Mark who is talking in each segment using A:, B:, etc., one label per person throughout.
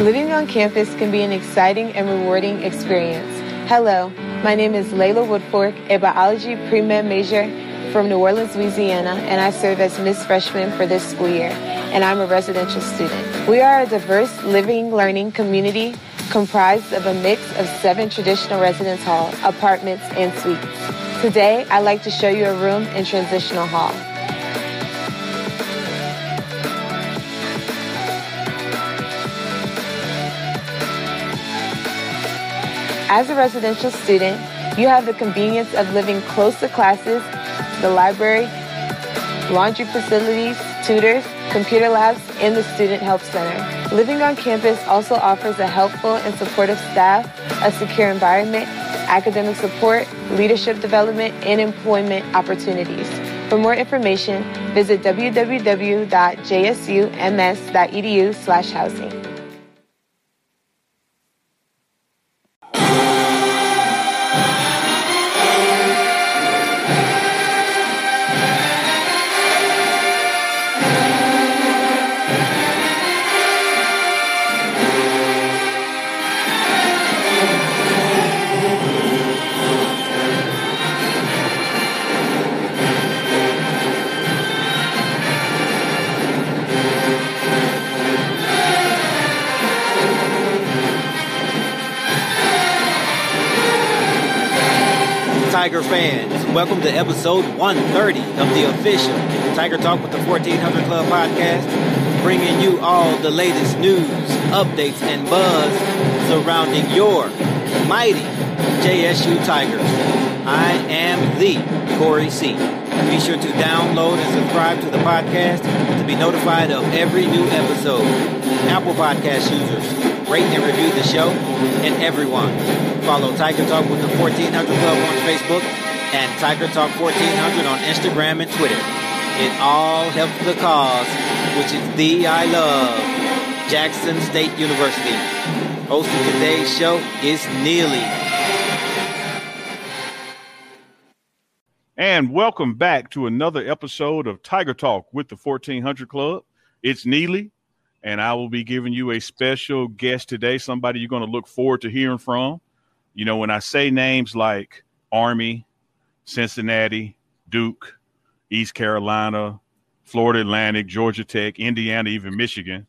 A: Living on campus can be an exciting and rewarding experience. Hello, my name is Layla Woodfork, a biology pre-med major from New Orleans, Louisiana, and I serve as Miss Freshman for this school year, and I'm a residential student. We are a diverse living, learning community comprised of a mix of seven traditional residence halls, apartments, and suites. Today, I'd like to show you a room in Transitional Hall. As a residential student, you have the convenience of living close to classes, the library, laundry facilities, tutors, computer labs, and the Student Help Center. Living on campus also offers a helpful and supportive staff, a secure environment, academic support, leadership development, and employment opportunities. For more information, visit www.jsums.edu
B: Tiger fans. Welcome to episode 130 of the official Tiger Talk with the 1400 Club podcast, bringing you all the latest news, updates, and buzz surrounding your mighty JSU Tigers. I am the Corey C. Be sure to download and subscribe to the podcast to be notified of every new episode. Apple Podcast users, rate and review the show, and everyone Follow Tiger Talk with the 1400 Club on Facebook and Tiger Talk 1400 on Instagram and Twitter. It all helps the cause, which is the I love Jackson State University. Hosting today's show is Neely.
C: And welcome back to another episode of Tiger Talk with the 1400 Club. It's Neely, and I will be giving you a special guest today, somebody you're going to look forward to hearing from. You know, when I say names like Army, Cincinnati, Duke, East Carolina, Florida Atlantic, Georgia Tech, Indiana, even Michigan.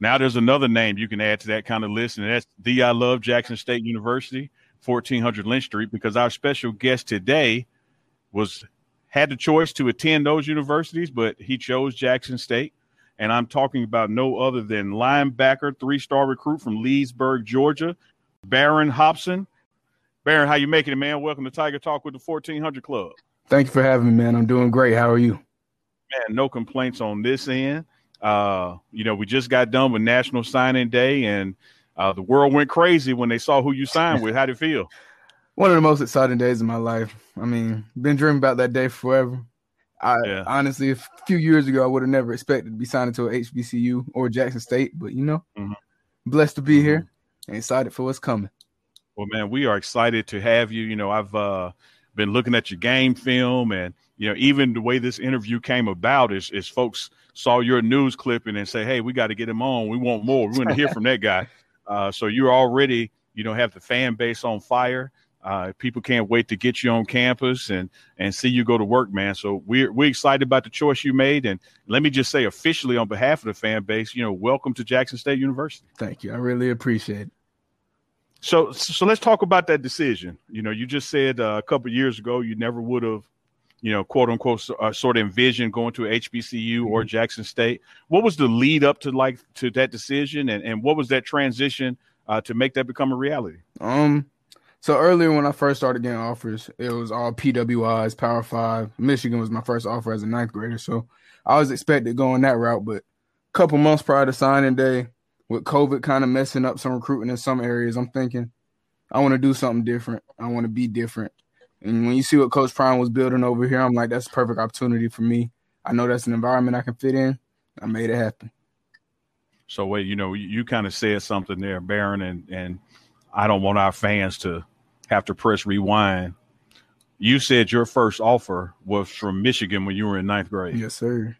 C: Now there's another name you can add to that kind of list, and that's the I Love Jackson State University, 1400 Lynch Street, because our special guest today was had the choice to attend those universities, but he chose Jackson State. And I'm talking about no other than linebacker, three star recruit from Leesburg, Georgia, Baron Hopson. Baron, how you making it, man? Welcome to Tiger Talk with the 1400 Club.
D: Thank you for having me, man. I'm doing great. How are you?
C: Man, no complaints on this end. Uh, you know, we just got done with National Signing Day, and uh, the world went crazy when they saw who you signed with. How did it feel?
D: One of the most exciting days of my life. I mean, been dreaming about that day forever. I yeah. honestly, a few years ago, I would have never expected to be signed to a HBCU or Jackson State, but you know, mm-hmm. blessed to be mm-hmm. here and excited for what's coming.
C: Well, man, we are excited to have you. You know, I've uh, been looking at your game film, and you know, even the way this interview came about is, is folks saw your news clipping and say, "Hey, we got to get him on. We want more. We want to hear from that guy." Uh, so you're already, you know, have the fan base on fire. Uh, people can't wait to get you on campus and and see you go to work, man. So we're we're excited about the choice you made. And let me just say officially on behalf of the fan base, you know, welcome to Jackson State University.
D: Thank you. I really appreciate it.
C: So, so let's talk about that decision. You know, you just said uh, a couple years ago you never would have, you know, quote unquote, uh, sort of envisioned going to HBCU or mm-hmm. Jackson State. What was the lead up to like to that decision, and and what was that transition uh, to make that become a reality?
D: Um, so earlier when I first started getting offers, it was all PWIs, Power Five. Michigan was my first offer as a ninth grader, so I was expected going that route, but a couple months prior to signing day, with COVID kind of messing up some recruiting in some areas, I'm thinking I want to do something different. I want to be different. And when you see what Coach Prime was building over here, I'm like, that's a perfect opportunity for me. I know that's an environment I can fit in. I made it happen.
C: So wait, you know, you, you kind of said something there, Baron, and and I don't want our fans to have to press rewind. You said your first offer was from Michigan when you were in ninth grade.
D: Yes, sir.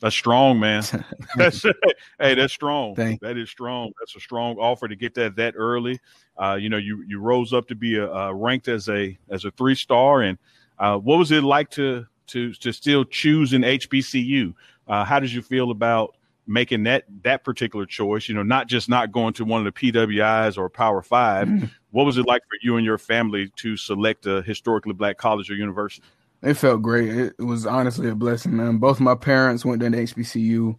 C: That's strong, man. that's hey, that's strong. That is strong. That's a strong offer to get that that early. Uh, you know, you you rose up to be a, uh, ranked as a as a three star, and uh, what was it like to to to still choose an HBCU? Uh, how did you feel about making that that particular choice? You know, not just not going to one of the PWIs or Power 5 mm-hmm. What was it like for you and your family to select a historically black college or university?
D: It felt great. It was honestly a blessing, man. Both my parents went to HBCU.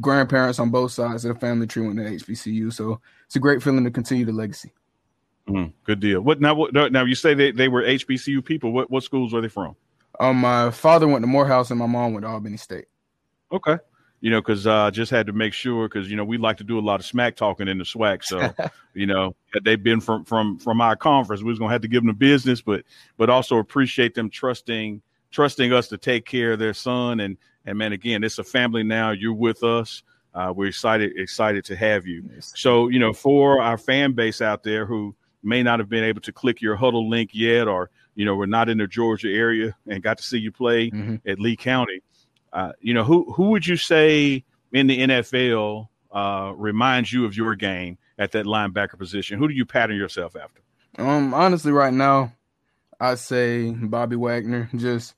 D: Grandparents on both sides of the family tree went to HBCU. So it's a great feeling to continue the legacy.
C: Mm, good deal. What now? What, now you say they, they were HBCU people. What what schools were they from?
D: Um, my father went to Morehouse and my mom went to Albany State.
C: Okay you know, because uh, just had to make sure because you know we like to do a lot of smack talking in the SWAC. So, you know, they've been from from from our conference, we was gonna have to give them the business, but but also appreciate them trusting trusting us to take care of their son. And and man, again, it's a family now. You're with us. Uh, we're excited excited to have you. So, you know, for our fan base out there who may not have been able to click your Hudl link yet, or you know, we're not in the Georgia area and got to see you play mm-hmm. at Lee County uh, you know, who who would you say in the NFL uh, reminds you of your game at that linebacker position? Who do you pattern yourself after?
D: Um, honestly, right now, I say Bobby Wagner, just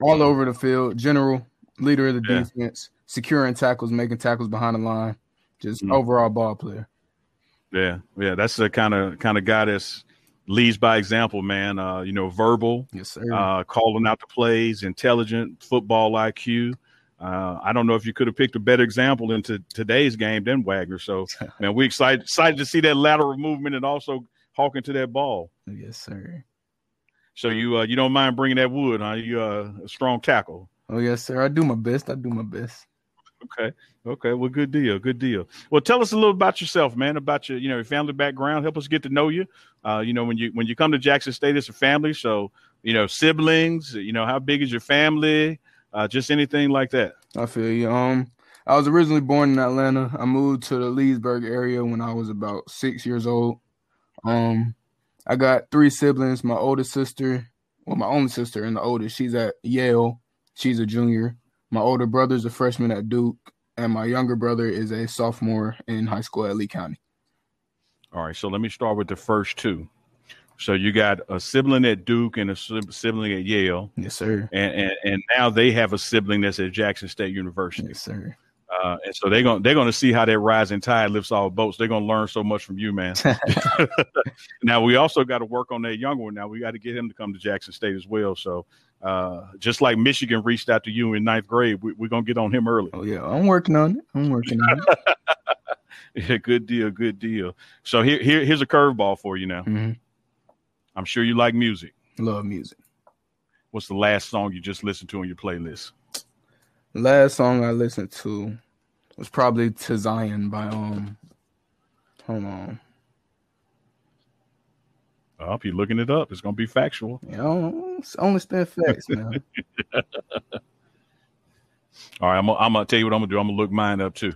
D: all over the field, general leader of the yeah. defense, securing tackles, making tackles behind the line, just mm-hmm. overall ball player.
C: Yeah, yeah, that's the kind of kind of guy that's leads by example, man. Uh, you know, verbal,
D: yes, sir.
C: Uh, calling out the plays, intelligent football IQ. Uh, I don't know if you could have picked a better example into today's game than Wagner. So, man, we excited excited to see that lateral movement and also hawking to that ball.
D: Yes, sir.
C: So you uh, you don't mind bringing that wood, huh? You uh, a strong tackle.
D: Oh yes, sir. I do my best. I do my best.
C: Okay. Okay. Well, good deal. Good deal. Well, tell us a little about yourself, man. About your, you know, your family background. Help us get to know you. Uh, you know, when you when you come to Jackson State, it's a family. So, you know, siblings. You know, how big is your family? Uh, just anything like that.
D: I feel you. Um, I was originally born in Atlanta. I moved to the Leesburg area when I was about six years old. Um, I got three siblings. My oldest sister, well, my only sister and the oldest, she's at Yale. She's a junior. My older brother is a freshman at Duke, and my younger brother is a sophomore in high school at Lee County.
C: All right, so let me start with the first two. So you got a sibling at Duke and a sibling at Yale.
D: Yes, sir.
C: And, and, and now they have a sibling that's at Jackson State University.
D: Yes, sir.
C: Uh, and so they're gonna they're gonna see how that rising tide lifts all boats. They're gonna learn so much from you, man. now we also got to work on that younger one. Now we got to get him to come to Jackson State as well. So uh, just like Michigan reached out to you in ninth grade, we, are gonna get on him early.
D: Oh yeah, I'm working on it. I'm working on it.
C: yeah, good deal, good deal. So here, here here's a curveball for you now.
D: Mm-hmm.
C: I'm sure you like music.
D: Love music.
C: What's the last song you just listened to on your playlist?
D: Last song I listened to was probably "To Zion" by um. Hold on.
C: I hope you're looking it up. It's gonna be factual.
D: Yeah, it's only spend facts, man.
C: All right, I'm gonna, I'm gonna tell you what I'm gonna do. I'm gonna look mine up too.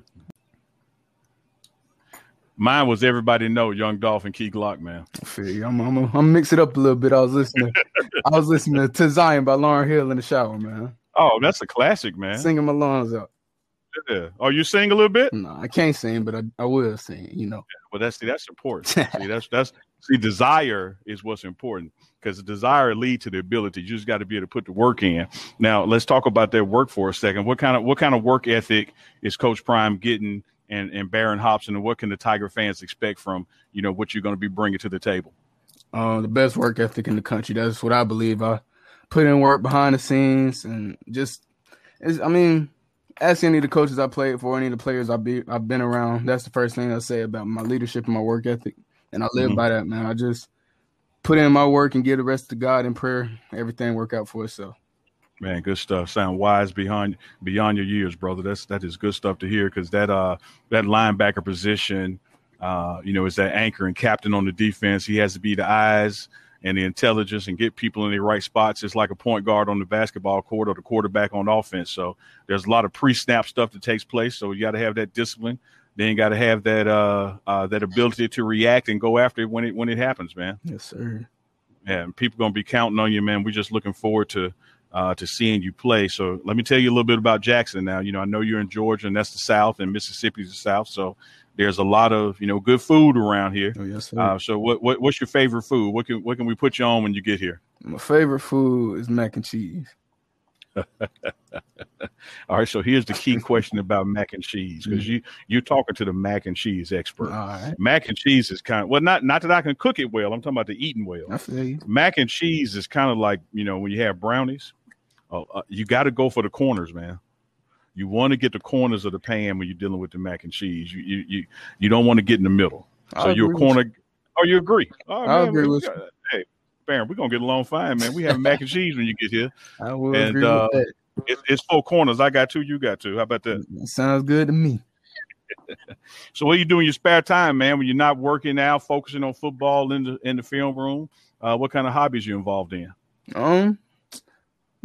C: Mine was everybody know Young Dolph and Key Glock, man.
D: I feel you. I'm, I'm, I'm mix it up a little bit. I was listening. I was listening to Zion by Lauryn Hill in the shower, man.
C: Oh, that's a classic, man.
D: Singing my lungs out.
C: Yeah. Are you sing a little bit?
D: No, I can't sing, but I, I will sing. You know.
C: Yeah, well, that's see, that's important. see, that's that's see, desire is what's important because the desire lead to the ability. You just got to be able to put the work in. Now, let's talk about that work for a second. What kind of what kind of work ethic is Coach Prime getting and and Baron Hopson, and what can the Tiger fans expect from you know what you're going to be bringing to the table?
D: Uh, the best work ethic in the country. That's what I believe. I put in work behind the scenes and just, I mean, ask any of the coaches I played for, any of the players I be I've been around. That's the first thing I say about my leadership and my work ethic, and I live mm-hmm. by that, man. I just put in my work and give the rest to God in prayer. Everything work out for itself.
C: Man, good stuff. Sound wise behind beyond your years, brother. That's that is good stuff to hear because that uh that linebacker position, uh, you know, is that anchor and captain on the defense. He has to be the eyes and the intelligence and get people in the right spots. It's like a point guard on the basketball court or the quarterback on offense. So there's a lot of pre-snap stuff that takes place. So you got to have that discipline. Then you got to have that uh, uh, that ability to react and go after it when it when it happens, man.
D: Yes, sir.
C: Yeah, and people gonna be counting on you, man. We're just looking forward to uh, to seeing you play. So let me tell you a little bit about Jackson now. You know, I know you're in Georgia, and that's the South, and Mississippi's the South. So there's a lot of you know good food around here.
D: Oh, yes, sir.
C: Uh, so what, what what's your favorite food? What can what can we put you on when you get here?
D: My favorite food is mac and cheese.
C: All right, so here's the key question about mac and cheese because mm. you you're talking to the mac and cheese expert. Mac and cheese is kind of well, not not that I can cook it well. I'm talking about the eating well.
D: I feel you.
C: Mac and cheese is kind of like you know when you have brownies. Uh, uh, you got to go for the corners, man. You want to get the corners of the pan when you're dealing with the mac and cheese. You you you, you don't want to get in the middle. So you're a corner. Oh, you agree? Oh,
D: I man, agree with you.
C: Hey, Baron, we're gonna get along fine, man. We have mac and cheese when you get here.
D: I will and, agree uh, with that.
C: It, it's four corners. I got two. You got two. How about that? that
D: sounds good to me.
C: so, what are you doing in your spare time, man? When you're not working out, focusing on football in the in the film room, uh, what kind of hobbies you involved in?
D: Um,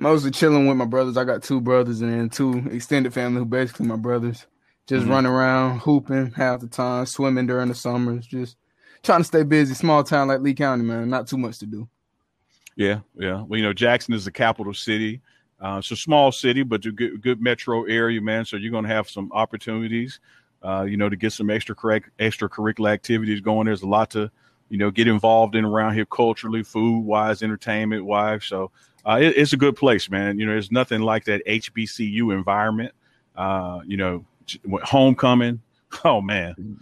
D: mostly chilling with my brothers. I got two brothers and then two extended family who basically my brothers. Just mm-hmm. running around, hooping half the time, swimming during the summers, just trying to stay busy. Small town like Lee County, man. Not too much to do.
C: Yeah, yeah. Well, you know, Jackson is the capital city. Uh, it's a small city, but a good, good metro area, man. So you're going to have some opportunities, uh, you know, to get some extra correct, extracurricular activities going. There's a lot to, you know, get involved in around here culturally, food wise, entertainment wise. So uh, it, it's a good place, man. You know, there's nothing like that HBCU environment. Uh, you know, homecoming. Oh man.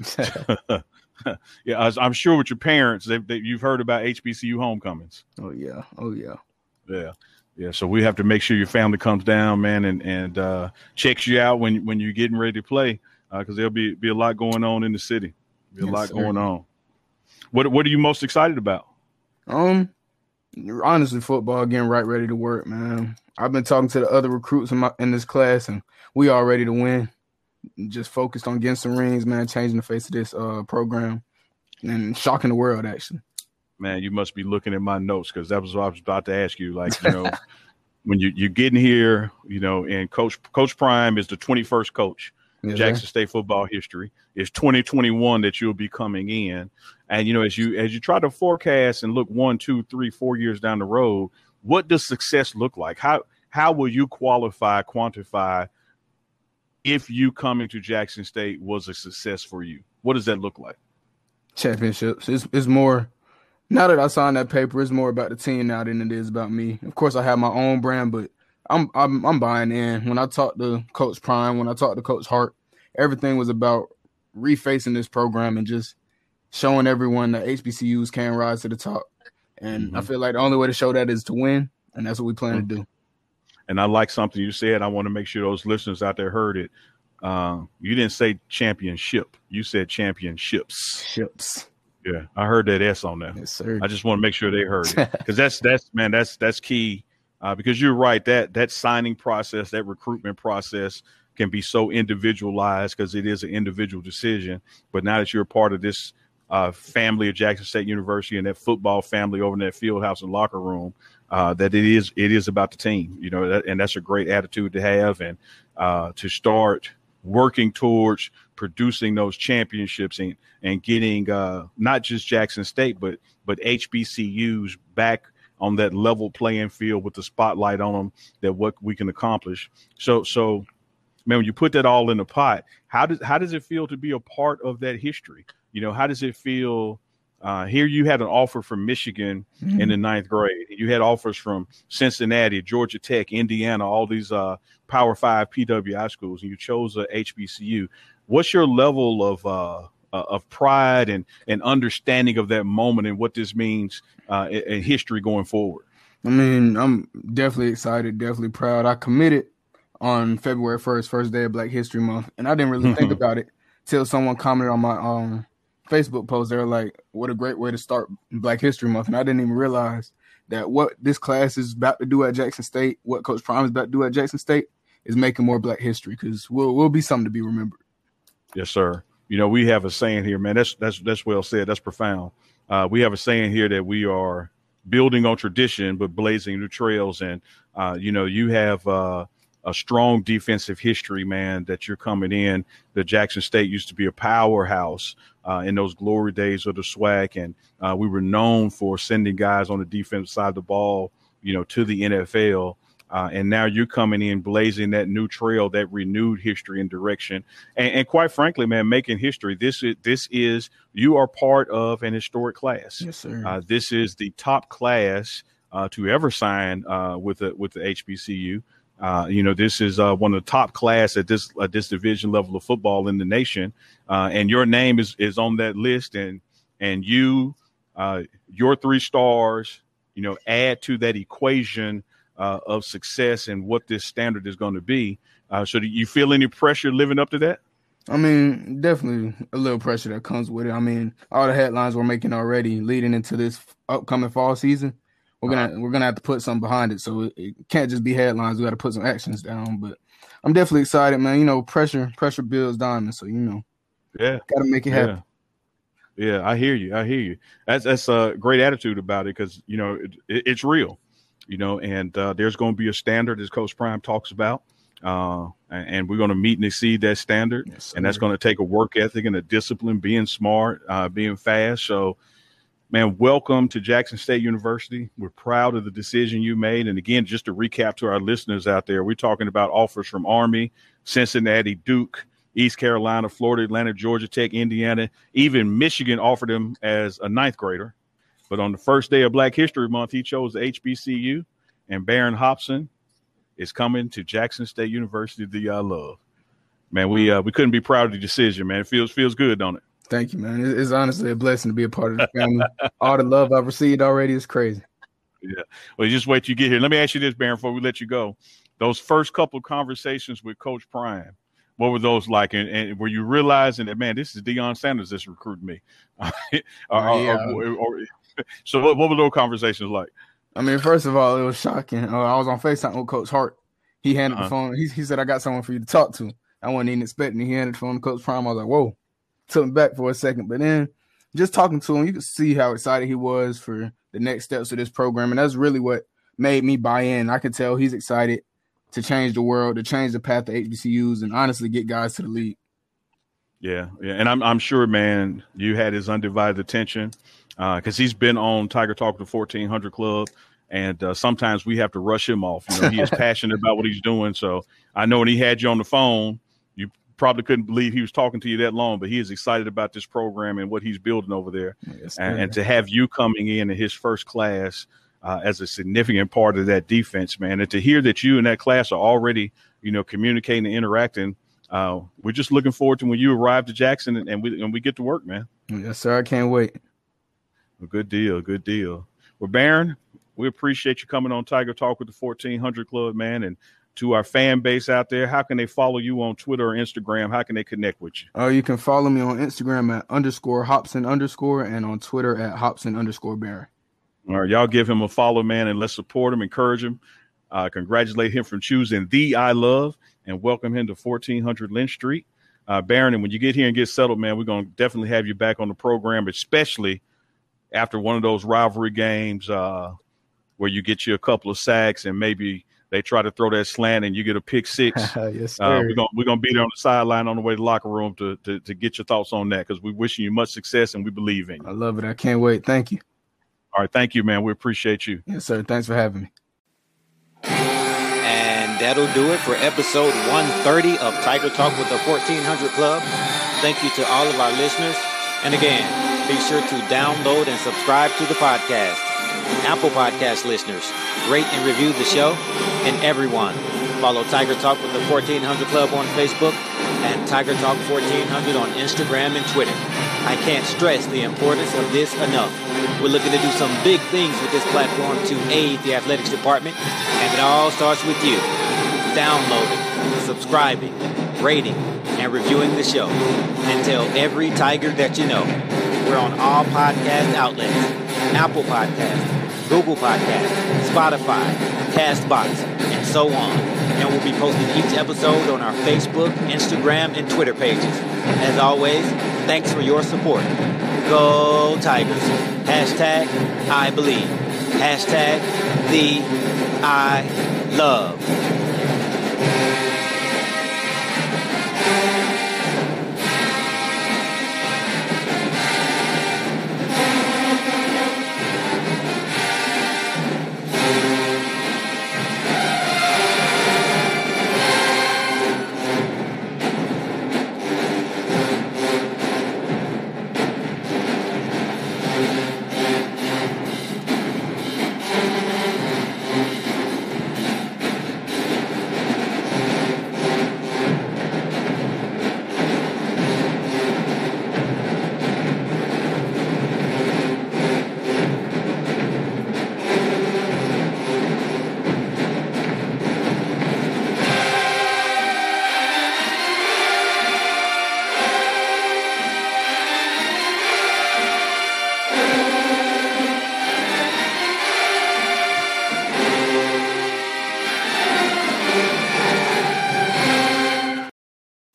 C: yeah, I'm sure with your parents, they, they, you've heard about HBCU homecomings.
D: Oh yeah, oh yeah,
C: yeah, yeah. So we have to make sure your family comes down, man, and and uh, checks you out when when you're getting ready to play, because uh, there'll be be a lot going on in the city. Be a yes, lot sir. going on. What what are you most excited about?
D: Um, honestly, football getting right ready to work, man. I've been talking to the other recruits in my in this class, and we all ready to win. Just focused on getting some rings, man. Changing the face of this uh program, and shocking the world actually.
C: Man, you must be looking at my notes because that was what I was about to ask you. Like, you know, when you you're getting here, you know, and Coach Coach Prime is the 21st coach. Jackson State football history. It's 2021 that you'll be coming in, and you know as you as you try to forecast and look one, two, three, four years down the road, what does success look like? How how will you qualify, quantify if you coming to Jackson State was a success for you? What does that look like?
D: Championships. It's it's more now that I signed that paper, it's more about the team now than it is about me. Of course, I have my own brand, but I'm I'm I'm buying in. When I talked to Coach Prime, when I talked to Coach Hart, everything was about refacing this program and just showing everyone that HBCUs can rise to the top. And mm-hmm. I feel like the only way to show that is to win, and that's what we plan mm-hmm. to do.
C: And I like something you said. I want to make sure those listeners out there heard it. Uh, you didn't say championship. You said championships.
D: Ships.
C: Yeah, I heard that S on there.
D: Yes, sir.
C: I just want to make sure they heard it because that's that's man, that's that's key uh, because you're right that that signing process, that recruitment process can be so individualized because it is an individual decision. But now that you're a part of this uh, family of Jackson State University and that football family over in that field house and locker room, uh, that it is it is about the team, you know, that, and that's a great attitude to have and uh, to start working towards producing those championships and and getting uh, not just Jackson State but but HBCUs back on that level playing field with the spotlight on them that what we can accomplish. So so man, when you put that all in the pot, how does how does it feel to be a part of that history? You know, how does it feel? Uh, here you had an offer from Michigan mm-hmm. in the ninth grade. You had offers from Cincinnati, Georgia Tech, Indiana, all these uh, Power Five PWI schools, and you chose a HBCU. What's your level of uh, uh, of pride and and understanding of that moment and what this means uh, in, in history going forward?
D: I mean, I'm definitely excited, definitely proud. I committed on February 1st, first day of Black History Month. And I didn't really think about it till someone commented on my um, Facebook post. They were like, what a great way to start Black History Month. And I didn't even realize that what this class is about to do at Jackson State, what Coach Prime is about to do at Jackson State, is making more Black history because we'll we'll be something to be remembered.
C: Yes, sir. You know, we have a saying here, man. That's that's that's well said. That's profound. Uh, we have a saying here that we are building on tradition but blazing new trails, and uh, you know, you have. Uh, a strong defensive history, man, that you're coming in. The Jackson State used to be a powerhouse uh, in those glory days of the SWAC, and uh, we were known for sending guys on the defensive side of the ball, you know, to the NFL. Uh, and now you're coming in blazing that new trail, that renewed history and direction, and, and, quite frankly, man, making history. This is this is you are part of an historic class.
D: Yes, sir.
C: Uh, this is the top class uh, to ever sign uh, with the with the HBCU. Uh, you know, this is uh, one of the top class at this at this division level of football in the nation, uh, and your name is is on that list, and and you, uh, your three stars, you know, add to that equation uh, of success and what this standard is going to be. Uh, so, do you feel any pressure living up to that?
D: I mean, definitely a little pressure that comes with it. I mean, all the headlines we're making already leading into this upcoming fall season we're gonna uh, we're gonna have to put something behind it. So it, it can't just be headlines. We got to put some actions down. But I'm definitely excited, man. You know, pressure pressure builds diamonds. So you know,
C: yeah,
D: got to make it happen.
C: Yeah. yeah. I hear you. I hear you. That's that's a great attitude about it because you know it, it, it's real, you know, and uh, there's going to be a standard as Coach Prime talks about, uh, and, and, we're going to meet and exceed that standard, yes, and that's going to take a work ethic and a discipline, being smart, uh, being fast. So man, welcome to Jackson State University. We're proud of the decision you made. And again, just to recap to our listeners out there, we're talking about offers from Army, Cincinnati, Duke, East Carolina, Florida, Atlanta, Georgia Tech, Indiana, even Michigan offered him as a ninth grader. But on the first day of Black History Month, he chose HBCU, and Baron Hopson is coming to Jackson State University that I love. Man, we uh, we couldn't be proud of the decision, man. It feels feels good, don't it?
D: Thank you, man. It's honestly a blessing to be a part of the family. All the love I've received already is crazy.
C: Yeah. Well, just wait till you get here. Let me ask you this, Baron, before we let you go. Those first couple conversations with Coach Prime, what were those like? And, and were you realizing that, man, this is Deion Sanders that's recruiting me? or, yeah. or, or, so, what, what were those conversations like?
D: I mean, first of all, it was shocking. Uh, I was on FaceTime with Coach Hart. He handed uh-huh. the phone. He, he said, I got someone for you to talk to. I wasn't even expecting. He handed the phone to Coach Prime. I was like, whoa took him back for a second, but then just talking to him, you could see how excited he was for the next steps of this program, and that's really what made me buy in. I could tell he's excited to change the world, to change the path of HBCUs, and honestly get guys to the league.
C: Yeah, yeah, and I'm I'm sure, man, you had his undivided attention because uh, he's been on Tiger Talk the 1400 Club, and uh, sometimes we have to rush him off. You know, he is passionate about what he's doing, so I know when he had you on the phone, probably couldn't believe he was talking to you that long, but he is excited about this program and what he's building over there. Yes, and, and, to have you coming in in his first class uh, as a significant part of that defense, man, and to hear that you and that class are already, you know, communicating and interacting. Uh, we're just looking forward to when you arrive to Jackson and, and we and we get to work, man.
D: Yes, sir. I can't wait.
C: A good deal. Good deal. Well, Baron, we appreciate you coming on Tiger Talk with the 1400 Club, man. And to our fan base out there, how can they follow you on Twitter or Instagram? How can they connect with you?
D: Oh, uh, you can follow me on Instagram at underscore Hopson underscore and on Twitter at Hopson underscore Baron.
C: All right, y'all give him a follow, man, and let's support him, encourage him, uh, congratulate him for choosing the I love, and welcome him to 1400 Lynch Street. Uh, Baron, and when you get here and get settled, man, we're going to definitely have you back on the program, especially after one of those rivalry games uh, where you get you a couple of sacks and maybe they try to throw that slant and you get a pick six.
D: yes, uh,
C: we're gonna we're gonna be there on the sideline on the way to the locker room to to, to get your thoughts on that because we're wishing you much success and we believe in you.
D: I love it. I can't wait. Thank you.
C: All right, thank you, man. We appreciate you.
D: Yes, sir. Thanks for having me.
B: And that'll do it for episode 130 of Tiger Talk with the 1400 Club. Thank you to all of our listeners. And again, be sure to download and subscribe to the podcast. Apple Podcast listeners, rate and review the show. And everyone, follow Tiger Talk with the 1400 Club on Facebook and Tiger Talk 1400 on Instagram and Twitter. I can't stress the importance of this enough. We're looking to do some big things with this platform to aid the athletics department, and it all starts with you. Downloading, subscribing, rating, and reviewing the show. And tell every Tiger that you know. We're on all podcast outlets Apple Podcast, Google Podcasts, Spotify, Castbox, and so on. And we'll be posting each episode on our Facebook, Instagram, and Twitter pages. As always, thanks for your support. Go Tigers. Hashtag I believe. Hashtag the I love.